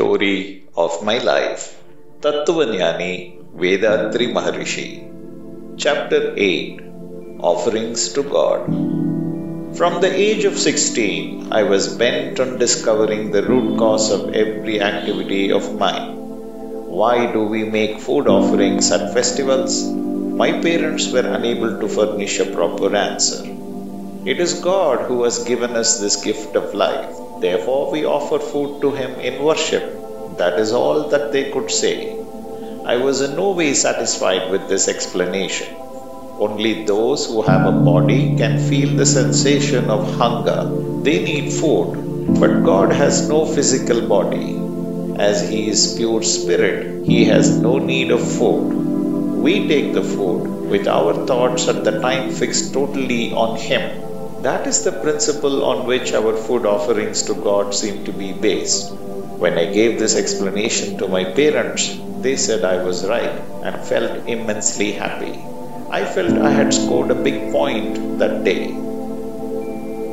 story of my life. Tattvanyani Vethathiri Maharishi. Chapter 8 Offerings to God. From the age of 16, I was bent on discovering the root cause of every activity of mine. Why do we make food offerings at festivals? My parents were unable to furnish a proper answer. It is God who has given us this gift of life. Therefore, we offer food to Him in worship. That is all that they could say. I was in no way satisfied with this explanation. Only those who have a body can feel the sensation of hunger. They need food, but God has no physical body. As He is pure spirit, He has no need of food. We take the food with our thoughts at the time fixed totally on Him. That is the principle on which our food offerings to God seem to be based. When I gave this explanation to my parents, they said I was right and felt immensely happy. I felt I had scored a big point that day.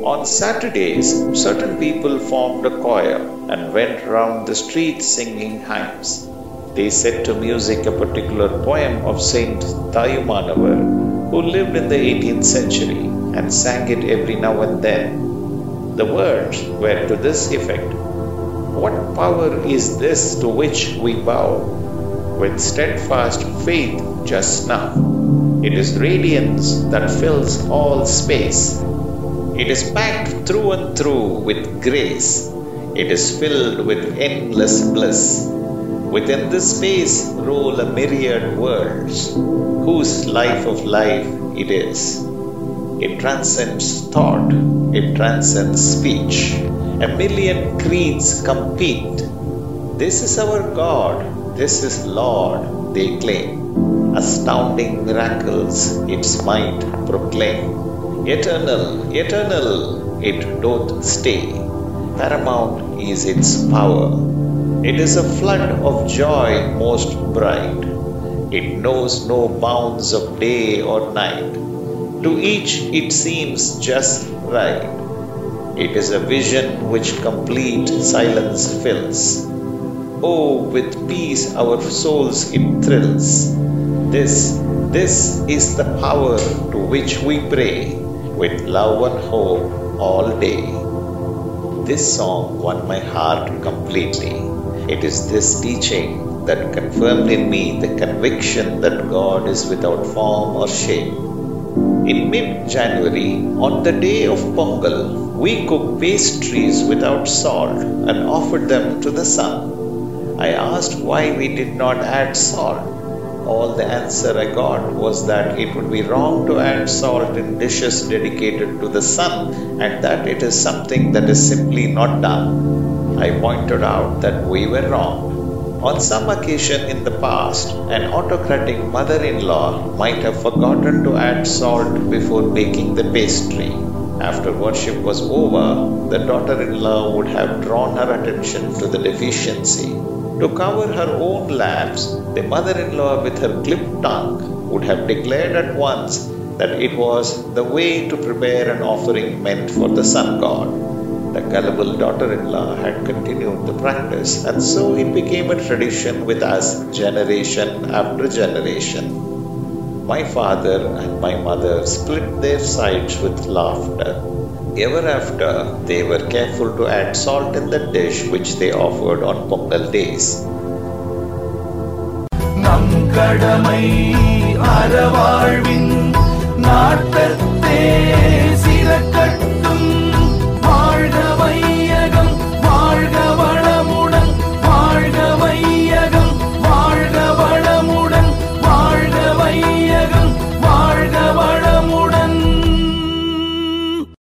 On Saturdays, certain people formed a choir and went round the streets singing hymns. They set to music a particular poem of Saint Tayumanavar, who lived in the 18th century and sang it every now and then. The words were to this effect What power is this to which we bow with steadfast faith just now? It is radiance that fills all space. It is packed through and through with grace. It is filled with endless bliss. Within this space roll a myriad worlds, whose life of life it is. It transcends thought, it transcends speech. A million creeds compete. This is our God, this is Lord, they claim. Astounding miracles its might proclaim. Eternal, eternal, it doth stay. Paramount is its power. It is a flood of joy most bright. It knows no bounds of day or night. To each it seems just right. It is a vision which complete silence fills. Oh, with peace our souls it thrills. This, this is the power to which we pray with love and hope all day. This song won my heart completely. It is this teaching that confirmed in me the conviction that God is without form or shape. In mid January, on the day of Pongal, we cooked pastries without salt and offered them to the sun. I asked why we did not add salt. All the answer I got was that it would be wrong to add salt in dishes dedicated to the sun and that it is something that is simply not done. I pointed out that we were wrong. On some occasion in the past, an autocratic mother in law might have forgotten to add salt before baking the pastry. After worship was over, the daughter in law would have drawn her attention to the deficiency. To cover her own lapse, the mother in law, with her clipped tongue, would have declared at once that it was the way to prepare an offering meant for the sun god The gullible daughter in law had continued the practice, and so it became a tradition with us generation after generation. My father and my mother split their sides with laughter. Ever after, they were careful to add salt in the dish which they offered on Pongal days. நம் கடமை அறவாழ்வின் நாட்டு